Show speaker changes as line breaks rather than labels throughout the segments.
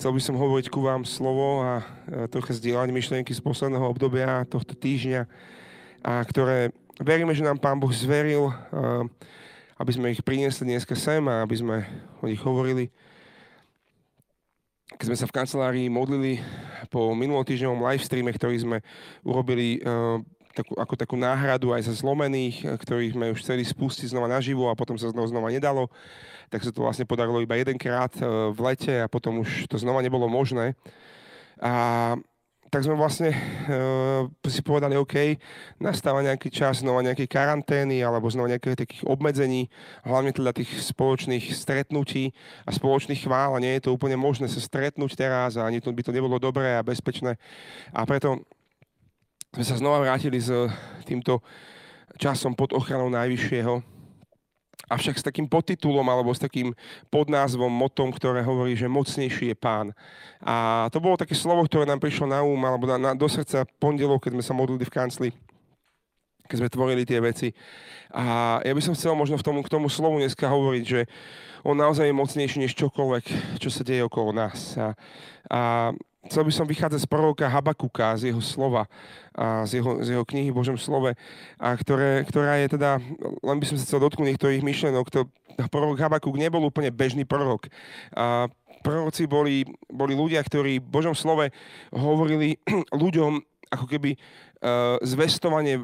Chcel by som hovoriť ku vám slovo a trocha zdieľať myšlienky z posledného obdobia tohto týždňa, a ktoré veríme, že nám Pán Boh zveril, aby sme ich priniesli dneska sem a aby sme o nich hovorili. Keď sme sa v kancelárii modlili po minulotýždňovom live streame, ktorý sme urobili takú, ako takú náhradu aj za zlomených, ktorých sme už chceli spustiť znova naživo a potom sa znova, znova nedalo, tak sa to vlastne podarilo iba jedenkrát e, v lete a potom už to znova nebolo možné. A tak sme vlastne uh, si povedali, OK, nastáva nejaký čas znova nejakej karantény alebo znova nejakých takých obmedzení, hlavne teda tých spoločných stretnutí a spoločných chvál a nie je to úplne možné sa stretnúť teraz a ani to by to nebolo dobré a bezpečné. A preto sme sa znova vrátili s týmto časom pod ochranou Najvyššieho avšak s takým podtitulom alebo s takým podnázvom, motom, ktoré hovorí, že mocnejší je pán. A to bolo také slovo, ktoré nám prišlo na úm alebo na, na, do srdca pondelok, keď sme sa modlili v kancli keď sme tvorili tie veci. A ja by som chcel možno v tomu, k tomu slovu dneska hovoriť, že on naozaj je mocnejší než čokoľvek, čo sa deje okolo nás. A, a chcel by som vychádzať z proroka Habakuka, z jeho slova, a z, jeho, z jeho knihy Božom slove, a ktoré, ktorá je teda, len by som sa chcel dotknúť niektorých myšlenok, to prorok Habakuk nebol úplne bežný prorok. A proroci boli, boli ľudia, ktorí v Božom slove hovorili ľuďom ako keby uh, zvestovanie,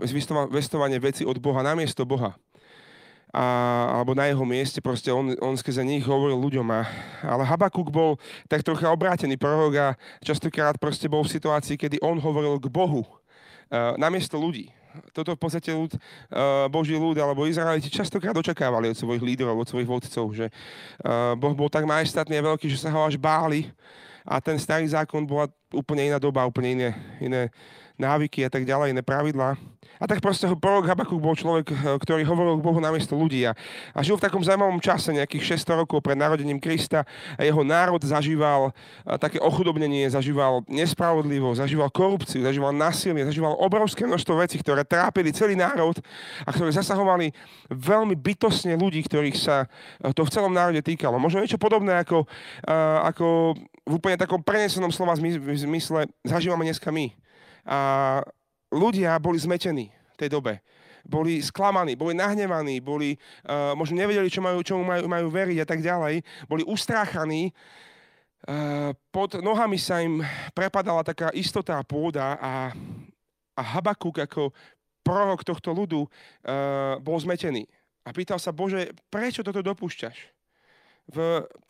zvestovanie veci od Boha namiesto Boha a, alebo na jeho mieste, proste on, on skrze nich hovoril ľuďom. A, ale Habakuk bol tak trocha obrátený prorok a častokrát proste bol v situácii, kedy on hovoril k Bohu uh, namiesto ľudí. Toto v podstate ľud, uh, Boží ľud alebo Izraeliti častokrát očakávali od svojich lídrov, od svojich vodcov, že uh, Boh bol tak majestátny a veľký, že sa ho až báli a ten starý zákon bola úplne iná doba, úplne iné, iné návyky a tak ďalej, iné pravidlá. A tak proste prorok Habakuk bol človek, eh, ktorý hovoril k Bohu namiesto ľudí a, a žil v takom zaujímavom čase, nejakých 600 rokov pred narodením Krista a jeho národ zažíval eh, také ochudobnenie, zažíval nespravodlivosť, zažíval korupciu, zažíval násilie, zažíval obrovské množstvo vecí, ktoré trápili celý národ a ktoré zasahovali veľmi bytosne ľudí, ktorých sa eh, to v celom národe týkalo. Možno niečo podobné ako, ako v úplne takom prenesenom slova zmysle zažívame dneska my. A ľudia boli zmetení v tej dobe. Boli sklamaní, boli nahnevaní, boli, uh, možno nevedeli, čo majú, čomu majú, majú veriť a tak ďalej. Boli ustráchaní. Uh, pod nohami sa im prepadala taká istota a pôda a, a Habakuk ako prorok tohto ľudu uh, bol zmetený. A pýtal sa, Bože, prečo toto dopúšťaš? V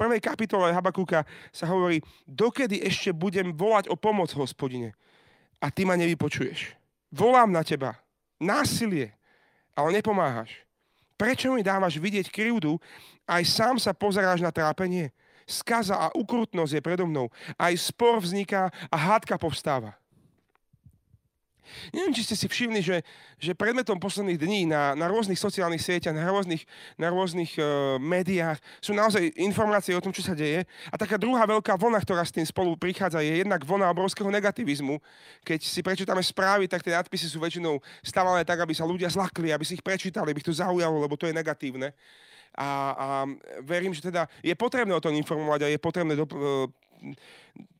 prvej kapitole Habakuka sa hovorí, dokedy ešte budem volať o pomoc, hospodine, a ty ma nevypočuješ. Volám na teba. Násilie. Ale nepomáhaš. Prečo mi dávaš vidieť krivdu? Aj sám sa pozeráš na trápenie. Skaza a ukrutnosť je predo mnou. Aj spor vzniká a hádka povstáva. Neviem, či ste si všimli, že, že predmetom posledných dní na, na rôznych sociálnych sieťach, na rôznych, na rôznych uh, médiách sú naozaj informácie o tom, čo sa deje. A taká druhá veľká vlna, ktorá s tým spolu prichádza, je jednak vlna obrovského negativizmu. Keď si prečítame správy, tak tie nadpisy sú väčšinou stávané tak, aby sa ľudia zlakli, aby si ich prečítali, aby ich to zaujalo, lebo to je negatívne. A, a verím, že teda je potrebné o tom informovať a je potrebné do, uh,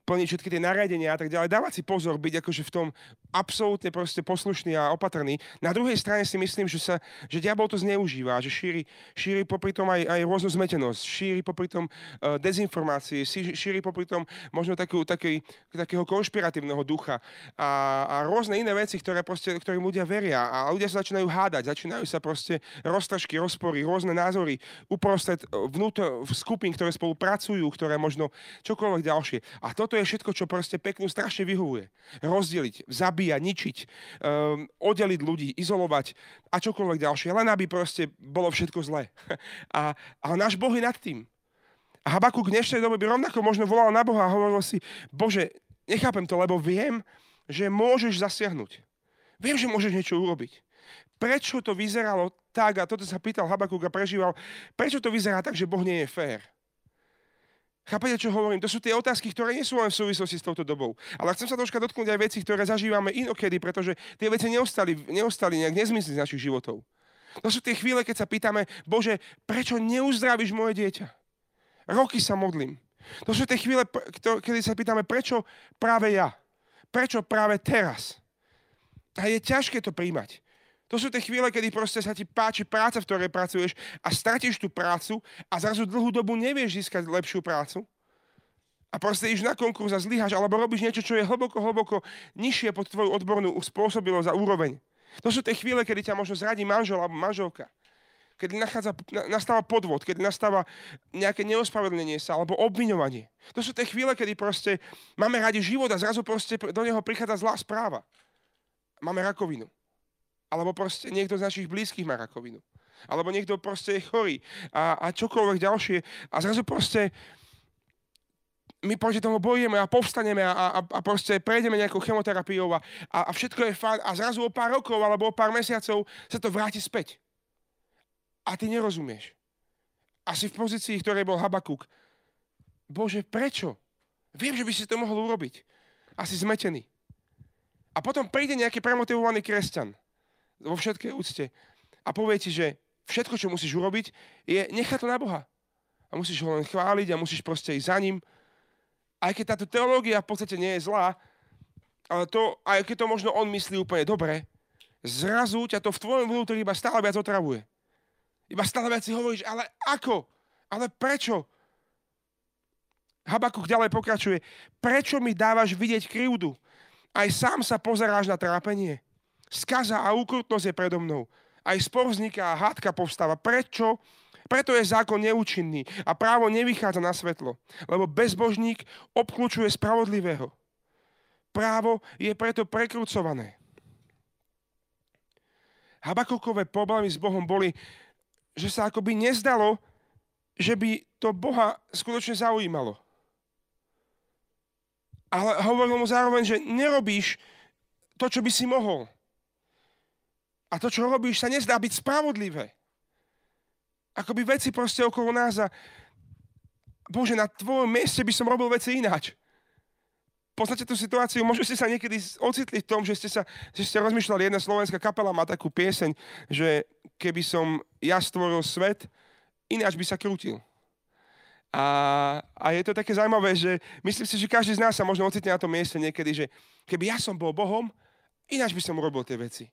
plniť všetky tie nariadenia a tak ďalej, dávať si pozor, byť akože v tom absolútne proste poslušný a opatrný. Na druhej strane si myslím, že, sa, že diabol to zneužíva, že šíri, šíri popri tom aj, aj rôznu zmetenosť, šíri popri tom uh, dezinformácie, šíri popri tom možno takú, taký, takého konšpiratívneho ducha a, a rôzne iné veci, ktoré proste, ktorým ľudia veria a ľudia sa začínajú hádať, začínajú sa proste roztržky, rozpory, rôzne názory uprostred vnútor skupín, ktoré spolupracujú, ktoré možno čokoľvek ďalšie. A toto je všetko, čo proste peknú strašne vyhovuje. Rozdeliť, zabíjať, ničiť, um, oddeliť ľudí, izolovať a čokoľvek ďalšie, len aby proste bolo všetko zlé. A, a náš Boh je nad tým. A Habakuk v dnešnej dobe by rovnako možno volal na Boha a hovoril si, Bože, nechápem to, lebo viem, že môžeš zasiahnuť. Viem, že môžeš niečo urobiť. Prečo to vyzeralo tak, a toto sa pýtal Habakuk a prežíval, prečo to vyzerá tak, že Boh nie je fér? Chápete, čo hovorím? To sú tie otázky, ktoré nie sú len v súvislosti s touto dobou. Ale chcem sa troška dotknúť aj veci, ktoré zažívame inokedy, pretože tie veci neostali, neostali nejak nezmysli z našich životov. To sú tie chvíle, keď sa pýtame, Bože, prečo neuzdravíš moje dieťa? Roky sa modlím. To sú tie chvíle, kedy sa pýtame, prečo práve ja? Prečo práve teraz? A je ťažké to príjmať. To sú tie chvíle, kedy proste sa ti páči práca, v ktorej pracuješ a stratíš tú prácu a zrazu dlhú dobu nevieš získať lepšiu prácu. A proste ideš na konkurs a zlyhaš, alebo robíš niečo, čo je hlboko, hlboko nižšie pod tvoju odbornú spôsobilosť a úroveň. To sú tie chvíle, kedy ťa možno zradí manžel alebo manželka. Kedy nachádza, nastáva podvod, kedy nastáva nejaké neospravedlnenie sa alebo obviňovanie. To sú tie chvíle, kedy proste máme radi život a zrazu proste do neho prichádza zlá správa. Máme rakovinu. Alebo proste niekto z našich blízkych má rakovinu. Alebo niekto proste je chorý a, a čokoľvek ďalšie. A zrazu proste my proti tomu bojujeme a povstaneme a, a, a proste prejdeme nejakou chemoterapiou a, a, a všetko je fajn a zrazu o pár rokov alebo o pár mesiacov sa to vráti späť. A ty nerozumieš. Asi v pozícii, ktorej bol Habakuk. Bože, prečo? Viem, že by si to mohol urobiť. Asi zmetený. A potom príde nejaký premotivovaný kresťan vo všetkej úcte a povie ti, že všetko, čo musíš urobiť, je nechať to na Boha. A musíš ho len chváliť a musíš proste ísť za ním. Aj keď táto teológia v podstate nie je zlá, ale to, aj keď to možno on myslí úplne dobre, zrazu ťa to v tvojom vnútri iba stále viac otravuje. Iba stále viac si hovoríš, ale ako? Ale prečo? Habakuk ďalej pokračuje. Prečo mi dávaš vidieť krivdu? Aj sám sa pozeráš na trápenie. Skaza a úkrutnosť je predo mnou. Aj spor vzniká a hádka povstáva. Prečo? Preto je zákon neúčinný a právo nevychádza na svetlo. Lebo bezbožník obklúčuje spravodlivého. Právo je preto prekrúcované. Habakukové problémy s Bohom boli, že sa akoby nezdalo, že by to Boha skutočne zaujímalo. Ale hovoril mu zároveň, že nerobíš to, čo by si mohol. A to, čo robíš, sa nezdá byť spravodlivé. Akoby veci proste okolo nás a Bože, na tvojom mieste by som robil veci ináč. Poznáte tú situáciu, možno ste sa niekedy ocitli v tom, že ste, sa, že ste rozmýšľali, jedna slovenská kapela má takú pieseň, že keby som ja stvoril svet, ináč by sa krútil. A, a je to také zaujímavé, že myslím si, že každý z nás sa možno ocitne na tom mieste niekedy, že keby ja som bol Bohom, ináč by som urobil tie veci.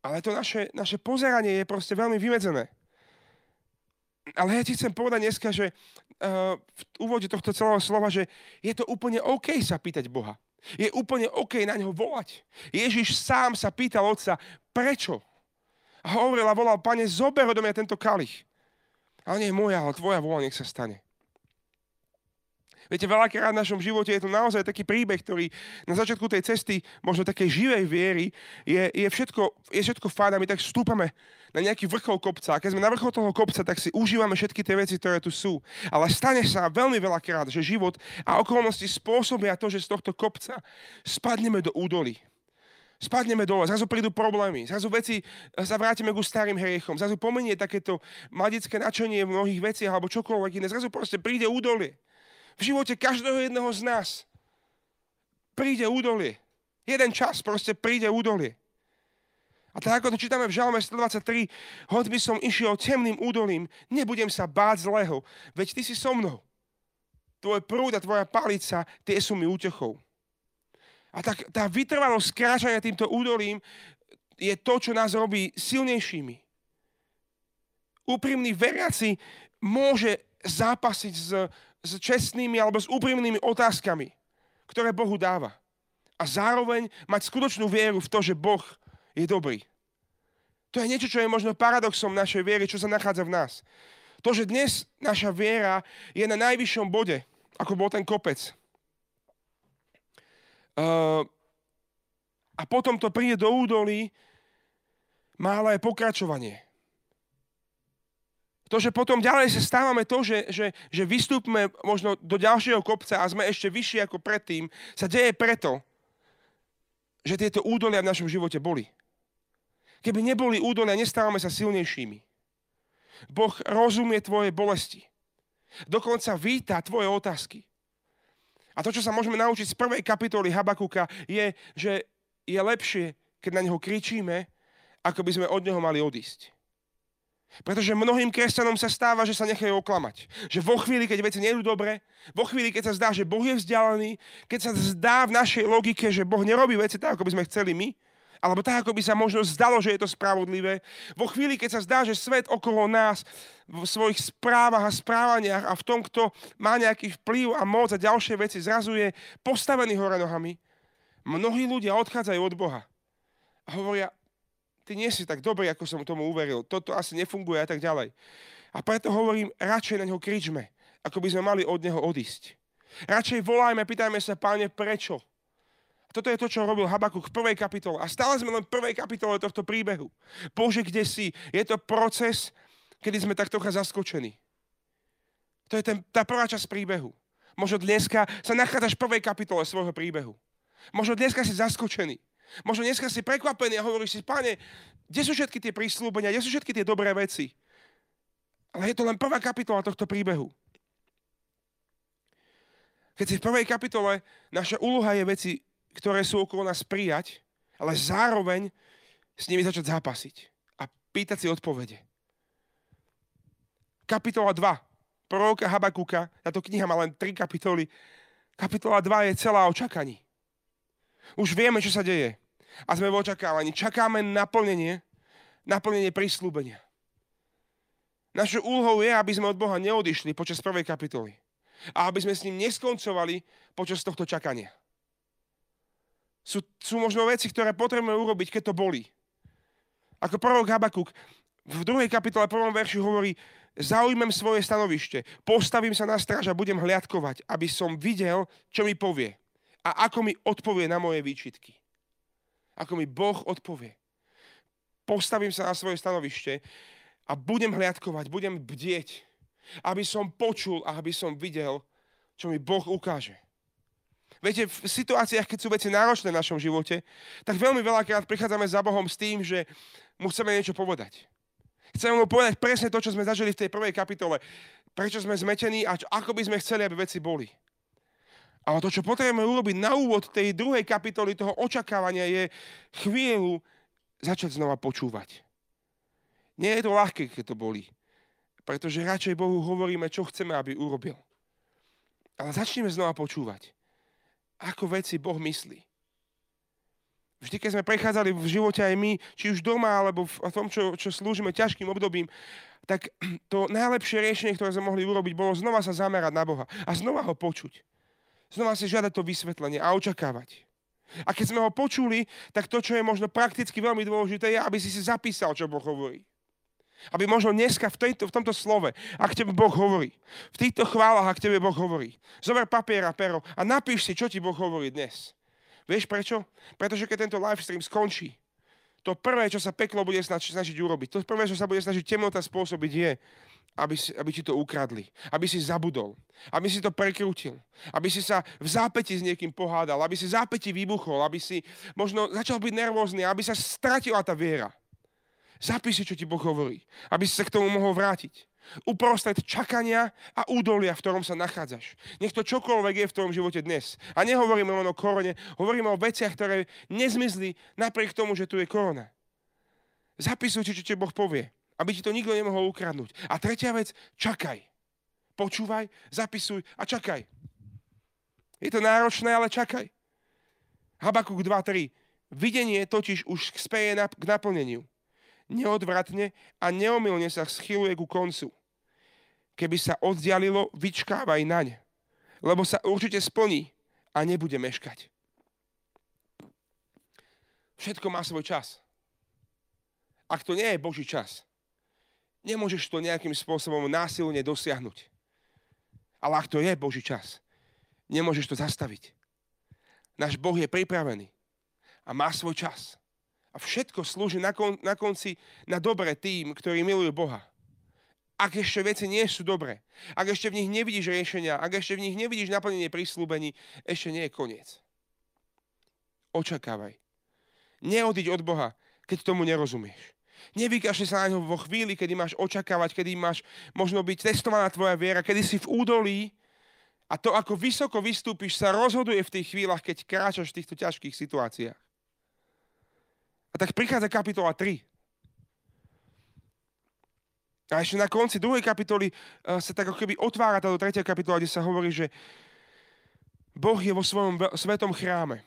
Ale to naše, naše pozeranie je proste veľmi vymedzené. Ale ja ti chcem povedať dneska, že uh, v úvode tohto celého slova, že je to úplne OK sa pýtať Boha. Je úplne OK na ňo volať. Ježiš sám sa pýtal otca, prečo? A hovoril a volal, pane, zober do mňa tento kalich. Ale nie moja, ale tvoja vola nech sa stane. Viete, veľakrát v našom živote je to naozaj taký príbeh, ktorý na začiatku tej cesty, možno takej živej viery, je, je, všetko, je všetko fajn a my tak stúpame na nejaký vrchol kopca. A keď sme na vrchol toho kopca, tak si užívame všetky tie veci, ktoré tu sú. Ale stane sa veľmi veľakrát, že život a okolnosti spôsobia to, že z tohto kopca spadneme do údolí spadneme dole, zrazu prídu problémy, zrazu veci sa vrátime ku starým hriechom, zrazu pomenie takéto mladické načenie v mnohých veciach alebo čokoľvek iné, zrazu proste príde údolie. V živote každého jedného z nás príde údolie. Jeden čas proste príde údolie. A tak ako to čítame v Žalme 123, hoď by som išiel temným údolím, nebudem sa báť zlého, veď ty si so mnou. Tvoje prúd a tvoja palica, tie sú mi útechou. A tak tá vytrvalosť kráčania týmto údolím je to, čo nás robí silnejšími. Úprimný veriaci môže zápasiť s s čestnými alebo s úprimnými otázkami, ktoré Bohu dáva. A zároveň mať skutočnú vieru v to, že Boh je dobrý. To je niečo, čo je možno paradoxom našej viery, čo sa nachádza v nás. To, že dnes naša viera je na najvyššom bode, ako bol ten kopec. Uh, a potom to príde do údolí, má ale aj pokračovanie. To, že potom ďalej sa stávame to, že, že, že vystúpime možno do ďalšieho kopca a sme ešte vyššie ako predtým, sa deje preto, že tieto údolia v našom živote boli. Keby neboli údolia, nestávame sa silnejšími. Boh rozumie tvoje bolesti. Dokonca víta tvoje otázky. A to, čo sa môžeme naučiť z prvej kapitoly Habakuka, je, že je lepšie, keď na neho kričíme, ako by sme od neho mali odísť. Pretože mnohým kresťanom sa stáva, že sa nechajú oklamať. Že vo chvíli, keď veci nie dobre, vo chvíli, keď sa zdá, že Boh je vzdialený, keď sa zdá v našej logike, že Boh nerobí veci tak, ako by sme chceli my, alebo tak, ako by sa možno zdalo, že je to spravodlivé. Vo chvíli, keď sa zdá, že svet okolo nás v svojich správach a správaniach a v tom, kto má nejaký vplyv a moc a ďalšie veci zrazu je postavený hore nohami, mnohí ľudia odchádzajú od Boha a hovoria, ty nie si tak dobrý, ako som tomu uveril, toto asi nefunguje a tak ďalej. A preto hovorím, radšej na ňo kričme, ako by sme mali od neho odísť. Radšej volajme, pýtajme sa, páne, prečo? Toto je to, čo robil Habakuk v prvej kapitole. A stále sme len v prvej kapitole tohto príbehu. Bože, kde si? Je to proces, kedy sme tak trocha zaskočení. To je ten, tá prvá časť príbehu. Možno dneska sa nachádzaš v prvej kapitole svojho príbehu. Možno dneska si zaskočený. Možno dneska si prekvapený a hovoríš si, páne, kde sú všetky tie prísľúbenia, kde sú všetky tie dobré veci? Ale je to len prvá kapitola tohto príbehu. Keď si v prvej kapitole, naša úloha je veci ktoré sú okolo nás prijať, ale zároveň s nimi začať zápasiť a pýtať si odpovede. Kapitola 2. Proroka Habakuka, táto kniha má len 3 kapitoly. Kapitola 2 je celá o čakaní. Už vieme, čo sa deje. A sme v očakávaní. Čakáme naplnenie, naplnenie prísľúbenia. Našou úlohou je, aby sme od Boha neodišli počas prvej kapitoly. A aby sme s ním neskoncovali počas tohto čakania. Sú, sú možno veci, ktoré potrebujeme urobiť, keď to bolí. Ako prorok Habakuk v druhej kapitole, prvom verši hovorí, zaujmem svoje stanovište, postavím sa na stráž a budem hliadkovať, aby som videl, čo mi povie a ako mi odpovie na moje výčitky. Ako mi Boh odpovie. Postavím sa na svoje stanovište a budem hliadkovať, budem bdieť, aby som počul a aby som videl, čo mi Boh ukáže. Viete, v situáciách, keď sú veci náročné v našom živote, tak veľmi veľakrát prichádzame za Bohom s tým, že mu chceme niečo povedať. Chceme mu povedať presne to, čo sme zažili v tej prvej kapitole. Prečo sme zmetení a čo, ako by sme chceli, aby veci boli. Ale to, čo potrebujeme urobiť na úvod tej druhej kapitoly toho očakávania je chvíľu začať znova počúvať. Nie je to ľahké, keď to boli. Pretože radšej Bohu hovoríme, čo chceme, aby urobil. Ale začneme znova počúvať ako veci Boh myslí. Vždy, keď sme prechádzali v živote aj my, či už doma, alebo v tom, čo, čo slúžime ťažkým obdobím, tak to najlepšie riešenie, ktoré sme mohli urobiť, bolo znova sa zamerať na Boha a znova ho počuť. Znova si žiadať to vysvetlenie a očakávať. A keď sme ho počuli, tak to, čo je možno prakticky veľmi dôležité, je, aby si si zapísal, čo Boh hovorí. Aby možno dneska v, tejto, v tomto slove, ak tebe Boh hovorí, v týchto chválach, ak tebe Boh hovorí, zober papier a pero a napíš si, čo ti Boh hovorí dnes. Vieš prečo? Pretože keď tento live stream skončí, to prvé, čo sa peklo bude snažiť, urobiť, to prvé, čo sa bude snažiť temnota spôsobiť je, aby, si, aby ti to ukradli, aby si zabudol, aby si to prekrútil, aby si sa v zápäti s niekým pohádal, aby si v zápäti vybuchol, aby si možno začal byť nervózny, aby sa stratila tá viera. Zapíši, čo ti Boh hovorí, aby si sa k tomu mohol vrátiť. Uprostred čakania a údolia, v ktorom sa nachádzaš. Nech to čokoľvek je v tvojom živote dnes. A nehovoríme len o korone, hovoríme o veciach, ktoré nezmizli napriek tomu, že tu je korona. Zapisuj čo ti Boh povie, aby ti to nikto nemohol ukradnúť. A tretia vec, čakaj. Počúvaj, zapisuj a čakaj. Je to náročné, ale čakaj. Habakuk 2.3. Videnie totiž už speje k naplneniu neodvratne a neomilne sa schyluje ku koncu. Keby sa oddialilo, vyčkávaj naň, lebo sa určite splní a nebude meškať. Všetko má svoj čas. Ak to nie je Boží čas, nemôžeš to nejakým spôsobom násilne dosiahnuť. Ale ak to je Boží čas, nemôžeš to zastaviť. Náš Boh je pripravený a má svoj čas. A všetko slúži na, kon, na konci na dobre tým, ktorí milujú Boha. Ak ešte veci nie sú dobré, ak ešte v nich nevidíš riešenia, ak ešte v nich nevidíš naplnenie prísľubení, ešte nie je koniec. Očakávaj. Neodiť od Boha, keď tomu nerozumieš. Nevykašli sa na ňo vo chvíli, kedy máš očakávať, kedy máš možno byť testovaná tvoja viera, kedy si v údolí a to, ako vysoko vystúpiš, sa rozhoduje v tých chvíľach, keď kráčaš v týchto ťažkých situáciách. A tak prichádza kapitola 3. A ešte na konci druhej kapitoly uh, sa tak ako keby otvára táto tretia kapitola, kde sa hovorí, že Boh je vo svojom svetom chráme.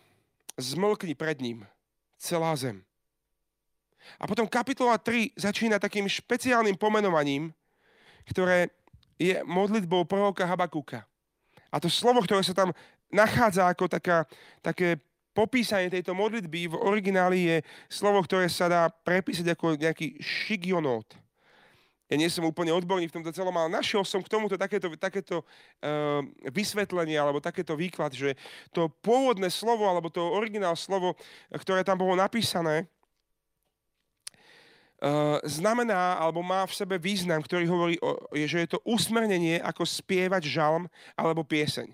Zmlkni pred ním celá zem. A potom kapitola 3 začína takým špeciálnym pomenovaním, ktoré je modlitbou proroka Habakuka. A to slovo, ktoré sa tam nachádza ako taká, také popísanie tejto modlitby v origináli je slovo, ktoré sa dá prepísať ako nejaký šigionót. Ja nie som úplne odborný v tomto celom, ale našiel som k tomuto takéto, takéto uh, vysvetlenie alebo takéto výklad, že to pôvodné slovo alebo to originál slovo, ktoré tam bolo napísané, znamená alebo má v sebe význam, ktorý hovorí, o, že je to usmernenie ako spievať žalm alebo pieseň.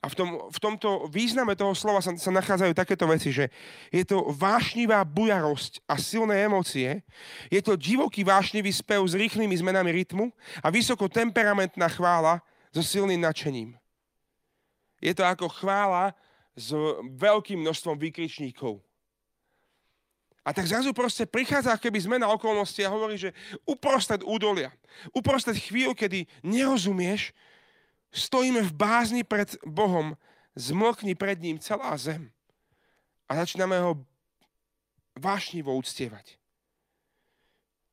A v, tom, v tomto význame toho slova sa, sa nachádzajú takéto veci, že je to vášnivá bujarosť a silné emócie, je to divoký vášnivý spev s rýchlymi zmenami rytmu a vysoko temperamentná chvála so silným nadšením. Je to ako chvála s veľkým množstvom výkričníkov. A tak zrazu proste prichádza keby zmena okolnosti a hovorí, že uprostred údolia, uprostred chvíľu, kedy nerozumieš, Stojíme v bázni pred Bohom, zmlkni pred ním celá zem. A začíname ho vášnivo uctievať.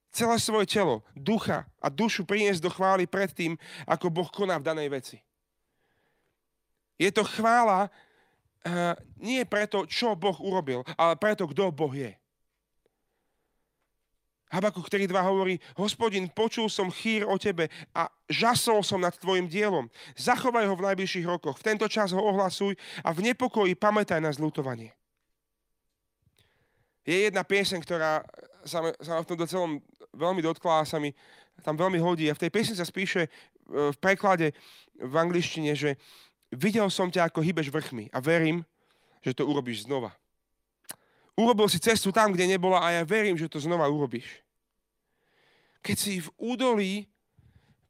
Celé svoje telo, ducha a dušu priniesť do chvály pred tým, ako Boh koná v danej veci. Je to chvála uh, nie preto, čo Boh urobil, ale preto, kto Boh je. Habakuk 3.2 hovorí, hospodin, počul som chýr o tebe a žasol som nad tvojim dielom. Zachovaj ho v najbližších rokoch. V tento čas ho ohlasuj a v nepokoji pamätaj na zlutovanie. Je jedna pieseň, ktorá sa, sa v tomto celom veľmi dotkla a sa mi tam veľmi hodí. A v tej piesni sa spíše e, v preklade v angličtine, že videl som ťa, ako hýbeš vrchmi a verím, že to urobíš znova. Urobil si cestu tam, kde nebola a ja verím, že to znova urobíš. Keď si v údolí,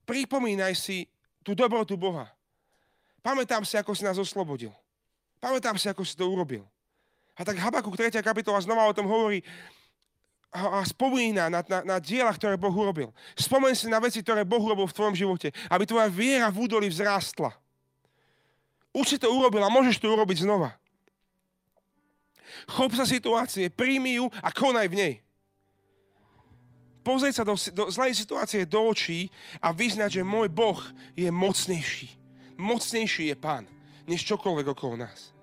pripomínaj si tú dobrotu Boha. Pamätám si, ako si nás oslobodil. Pamätám si, ako si to urobil. A tak Habakuk 3. kapitola znova o tom hovorí a spomína na, na, na diela, ktoré Boh urobil. Spomeň si na veci, ktoré Boh urobil v tvojom živote, aby tvoja viera v údolí vzrástla. Už si to urobil a môžeš to urobiť znova. Chop sa situácie, príjmi ju a konaj v nej. Pozrieť sa do, do zlej situácie do očí a vyznať, že môj Boh je mocnejší. Mocnejší je Pán, než čokoľvek okolo nás.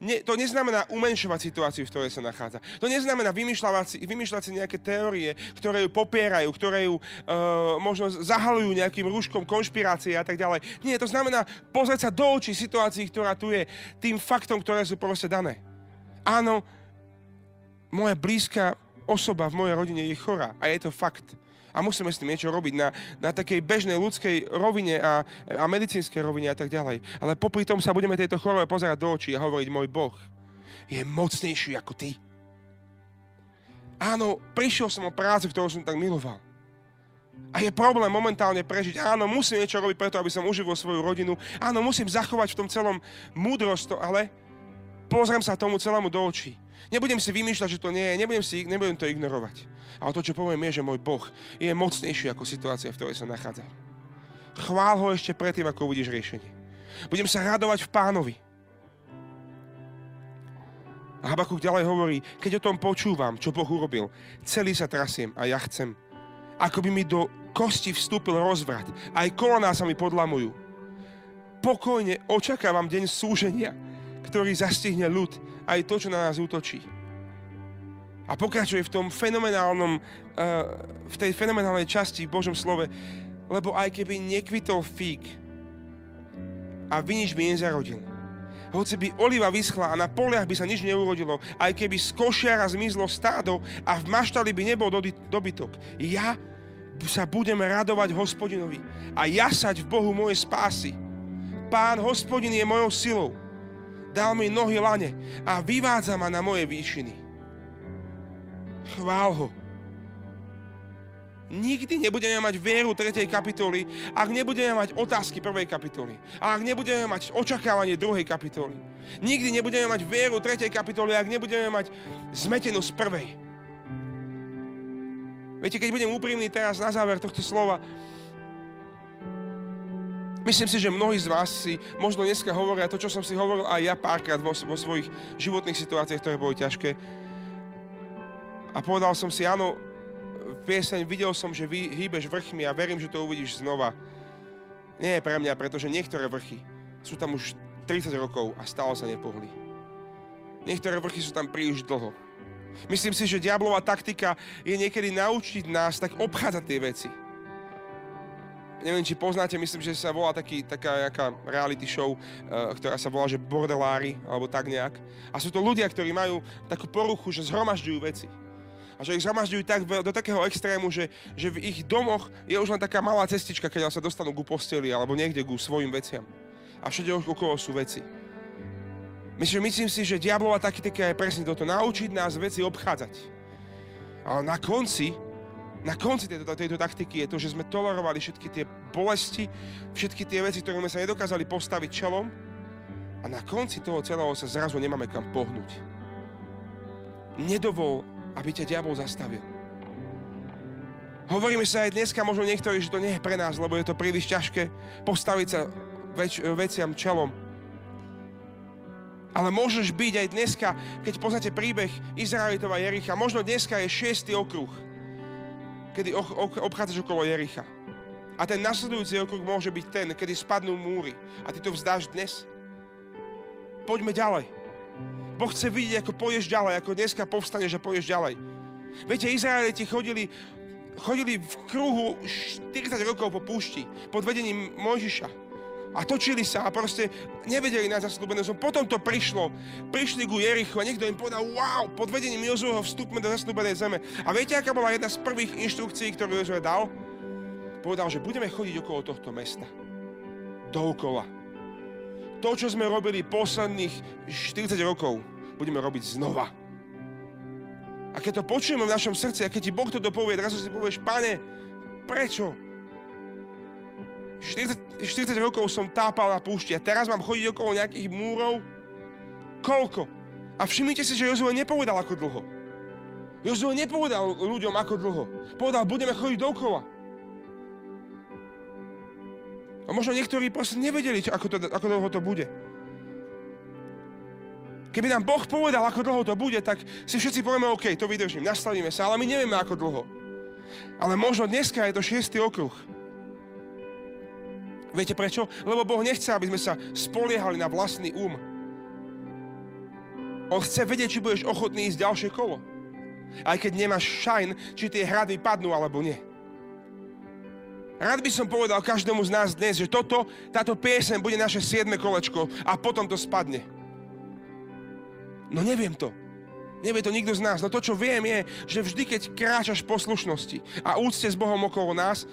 Ne, to neznamená umenšovať situáciu, v ktorej sa nachádza. To neznamená vymýšľať si, vymýšľať si nejaké teórie, ktoré ju popierajú, ktoré ju uh, možno zahalujú nejakým rúškom konšpirácie a tak ďalej. Nie, to znamená pozrieť sa do očí situácií, ktorá tu je, tým faktom, ktoré sú proste dané. Áno, moja blízka osoba v mojej rodine je chorá a je to fakt. A musíme s tým niečo robiť na, na takej bežnej ľudskej rovine a, a medicínskej rovine a tak ďalej. Ale popri tom sa budeme tejto chorobe pozerať do očí a hovoriť, môj Boh je mocnejší ako ty. Áno, prišiel som o prácu, ktorú som tak miloval. A je problém momentálne prežiť. Áno, musím niečo robiť preto, aby som uživil svoju rodinu. Áno, musím zachovať v tom celom múdrosť, ale pozriem sa tomu celému do očí. Nebudem si vymýšľať, že to nie je, nebudem, si, nebudem to ignorovať. Ale to, čo poviem, je, že môj Boh je mocnejší ako situácia, v ktorej sa nachádza. Chvál ho ešte predtým, ako uvidíš riešenie. Budem sa radovať v pánovi. A Habakuk ďalej hovorí, keď o tom počúvam, čo Boh urobil, celý sa trasiem a ja chcem, ako by mi do kosti vstúpil rozvrat. Aj koloná sa mi podlamujú. Pokojne očakávam deň súženia, ktorý zastihne ľud aj to, čo na nás útočí. A pokračuje v tom fenomenálnom, uh, v tej fenomenálnej časti v Božom slove, lebo aj keby nekvitol fík a vinič by nezarodil, hoci by oliva vyschla a na poliach by sa nič neurodilo, aj keby z košiara zmizlo stádo a v maštali by nebol dobytok, ja sa budem radovať hospodinovi a jasať v Bohu moje spásy. Pán hospodin je mojou silou dal mi nohy lane a vyvádza ma na moje výšiny. Chvál ho. Nikdy nebudeme mať vieru 3. kapitoly, ak nebudeme mať otázky 1. kapitoly. A ak nebudeme mať očakávanie 2. kapitoly. Nikdy nebudeme mať vieru 3. kapitoly, ak nebudeme mať zmetenú z 1. Viete, keď budem úprimný teraz na záver tohto slova, Myslím si, že mnohí z vás si možno dneska hovoria to, čo som si hovoril aj ja párkrát vo, vo svojich životných situáciách, ktoré boli ťažké. A povedal som si, áno, pieseň, videl som, že vy hýbeš vrchmi a verím, že to uvidíš znova. Nie je pre mňa, pretože niektoré vrchy sú tam už 30 rokov a stále sa nepohli. Niektoré vrchy sú tam príliš dlho. Myslím si, že diablová taktika je niekedy naučiť nás tak obchádzať tie veci neviem, či poznáte, myslím, že sa volá taký, taká nejaká reality show, uh, ktorá sa volá, že bordelári, alebo tak nejak. A sú to ľudia, ktorí majú takú poruchu, že zhromažďujú veci. A že ich zhromažďujú tak, do takého extrému, že, že v ich domoch je už len taká malá cestička, keď sa dostanú ku posteli alebo niekde ku svojim veciam. A všade okolo sú veci. Myslím, myslím si, že diablová taktika je presne toto. Naučiť nás veci obchádzať. Ale na konci na konci tejto, tejto taktiky je to, že sme tolerovali všetky tie bolesti, všetky tie veci, ktoré sme sa nedokázali postaviť čelom a na konci toho celého sa zrazu nemáme kam pohnúť. Nedovol, aby ťa diabol zastavil. Hovoríme sa aj dneska, možno niektorí, že to nie je pre nás, lebo je to príliš ťažké postaviť sa več, veciam čelom. Ale môžeš byť aj dneska, keď poznáte príbeh Izraelitova Jericha, možno dneska je šiestý okruh kedy obchádzaš okolo Jericha. A ten nasledujúci okruh môže byť ten, kedy spadnú múry. A ty to vzdáš dnes. Poďme ďalej. Boh chce vidieť, ako pôjdeš ďalej, ako dneska povstaneš a pôjdeš ďalej. Viete, Izraeliti chodili, chodili v kruhu 40 rokov po púšti pod vedením Mojžiša a točili sa a proste nevedeli na zaslúbené zem. Potom to prišlo. Prišli ku Jerichu a niekto im povedal, wow, pod vedením Jozuho vstúpme do zaslúbenej zeme. A viete, aká bola jedna z prvých inštrukcií, ktorú Jozue dal? Povedal, že budeme chodiť okolo tohto mesta. Dookola. To, čo sme robili posledných 40 rokov, budeme robiť znova. A keď to počujeme v našom srdci, a keď ti Boh to dopovie, teraz si povieš, pane, prečo? 40, 40 rokov som tápal na púšti a teraz mám chodiť okolo nejakých múrov? Koľko? A všimnite si, že Jozue nepovedal ako dlho. Jozue nepovedal ľuďom ako dlho. Povedal, budeme chodiť dokola. A možno niektorí proste nevedeli, ako, to, ako dlho to bude. Keby nám Boh povedal, ako dlho to bude, tak si všetci povieme, OK, to vydržím, nastavíme sa, ale my nevieme, ako dlho. Ale možno dneska je to šiestý okruh. Viete prečo? Lebo Boh nechce, aby sme sa spoliehali na vlastný um. On chce vedieť, či budeš ochotný ísť ďalšie kolo. Aj keď nemáš šajn, či tie hrady padnú alebo nie. Rád by som povedal každému z nás dnes, že toto, táto piesen bude naše siedme kolečko a potom to spadne. No neviem to. Nevie to nikto z nás. No to, čo viem, je, že vždy, keď kráčaš poslušnosti a úcte s Bohom okolo nás,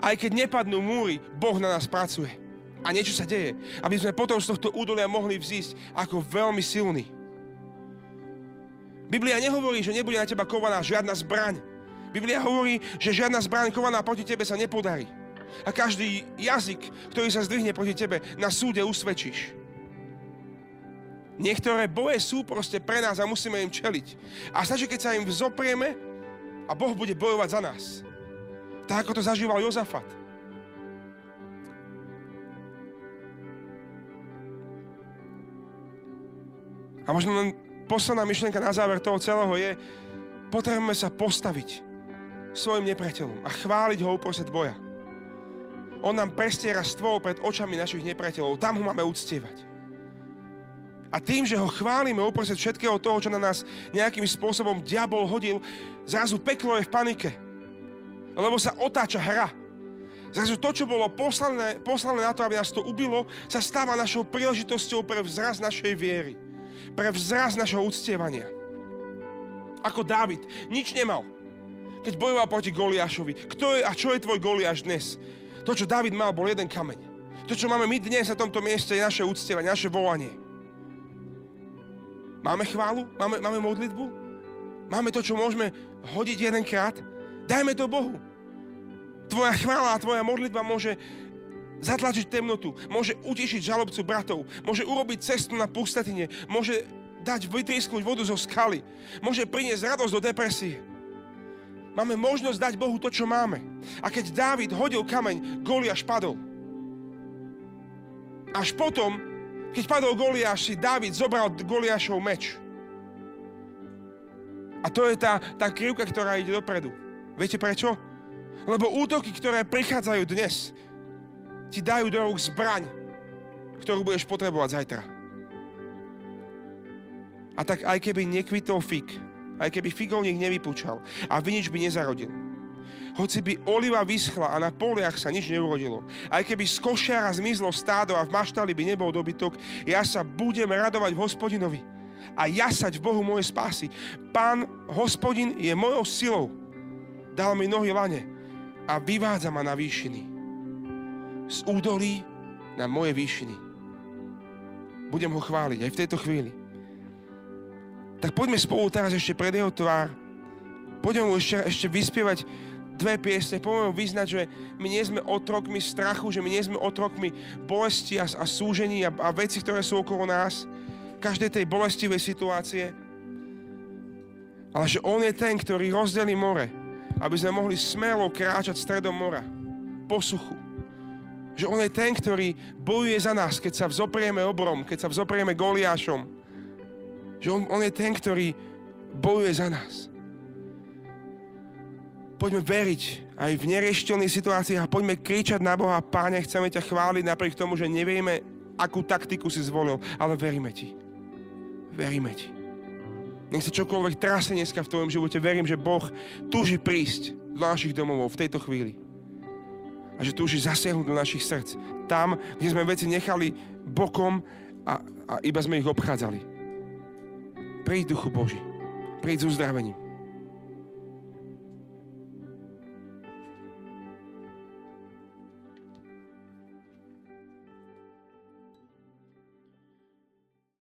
aj keď nepadnú múry, Boh na nás pracuje. A niečo sa deje. Aby sme potom z tohto údolia mohli vzísť ako veľmi silní. Biblia nehovorí, že nebude na teba kovaná žiadna zbraň. Biblia hovorí, že žiadna zbraň kovaná proti tebe sa nepodarí. A každý jazyk, ktorý sa zdvihne proti tebe, na súde usvedčíš. Niektoré boje sú proste pre nás a musíme im čeliť. A stačí, keď sa im vzoprieme a Boh bude bojovať za nás. Tak ako to zažíval Jozafat. A možno len posledná myšlienka na záver toho celého je, potrebujeme sa postaviť svojim nepriateľom a chváliť ho uprostred boja. On nám prestiera stôl pred očami našich nepriateľov. Tam ho máme uctievať. A tým, že ho chválime uprostred všetkého toho, čo na nás nejakým spôsobom diabol hodil, zrazu peklo je v panike lebo sa otáča hra. Zrazu to, čo bolo poslané, poslané na to, aby nás to ubilo, sa stáva našou príležitosťou pre vzraz našej viery. Pre vzraz našho uctievania. Ako Dávid. Nič nemal. Keď bojoval proti Goliášovi. Kto je a čo je tvoj Goliáš dnes? To, čo Dávid mal, bol jeden kameň. To, čo máme my dnes na tomto mieste, je naše uctievanie, naše volanie. Máme chválu? Máme, máme modlitbu? Máme to, čo môžeme hodiť jedenkrát? Dajme to Bohu. Tvoja chvála a tvoja modlitba môže zatlačiť temnotu, môže utešiť žalobcu bratov, môže urobiť cestu na pustatine, môže dať vytriesknúť vodu zo skaly, môže priniesť radosť do depresie. Máme možnosť dať Bohu to, čo máme. A keď Dávid hodil kameň, Goliáš padol. Až potom, keď padol Goliáš, si Dávid zobral Goliášov meč. A to je tá, tá krivka, ktorá ide dopredu. Viete prečo? Lebo útoky, ktoré prichádzajú dnes, ti dajú do rúk zbraň, ktorú budeš potrebovať zajtra. A tak aj keby nekvitol fig, aj keby figovník nevypúčal a vinič by nezarodil. Hoci by oliva vyschla a na poliach sa nič neurodilo. Aj keby z košiara zmizlo stádo a v maštali by nebol dobytok, ja sa budem radovať hospodinovi a jasať v Bohu moje spásy. Pán hospodin je mojou silou. Dal mi nohy lane a vyvádza ma na výšiny. Z údolí na moje výšiny. Budem ho chváliť aj v tejto chvíli. Tak poďme spolu teraz ešte pred jeho tvár. Poďme mu ešte, ešte vyspievať dve piesne, poďme mu vyznať, že my nie sme otrokmi strachu, že my nie sme otrokmi bolesti a, a súžení a, a veci, ktoré sú okolo nás, každej tej bolestivej situácie. Ale že On je ten, ktorý rozdelí more, aby sme mohli smelo kráčať stredom mora, po suchu. Že On je ten, ktorý bojuje za nás, keď sa vzoprieme obrom, keď sa vzoprieme Goliášom, že on, on je ten, ktorý bojuje za nás. Poďme veriť aj v neriešiteľných situáciách a poďme kričať na Boha, Páne, chceme ťa chváliť napriek tomu, že nevieme, akú taktiku si zvolil, ale veríme Ti. Veríme Ti. Nech sa čokoľvek trase dneska v tvojom živote, verím, že Boh túži prísť do našich domov v tejto chvíli. A že túži zasiahnuť do našich srdc. Tam, kde sme veci nechali bokom a, a iba sme ich obchádzali. Príď, Duchu Boží. Príď s uzdravením.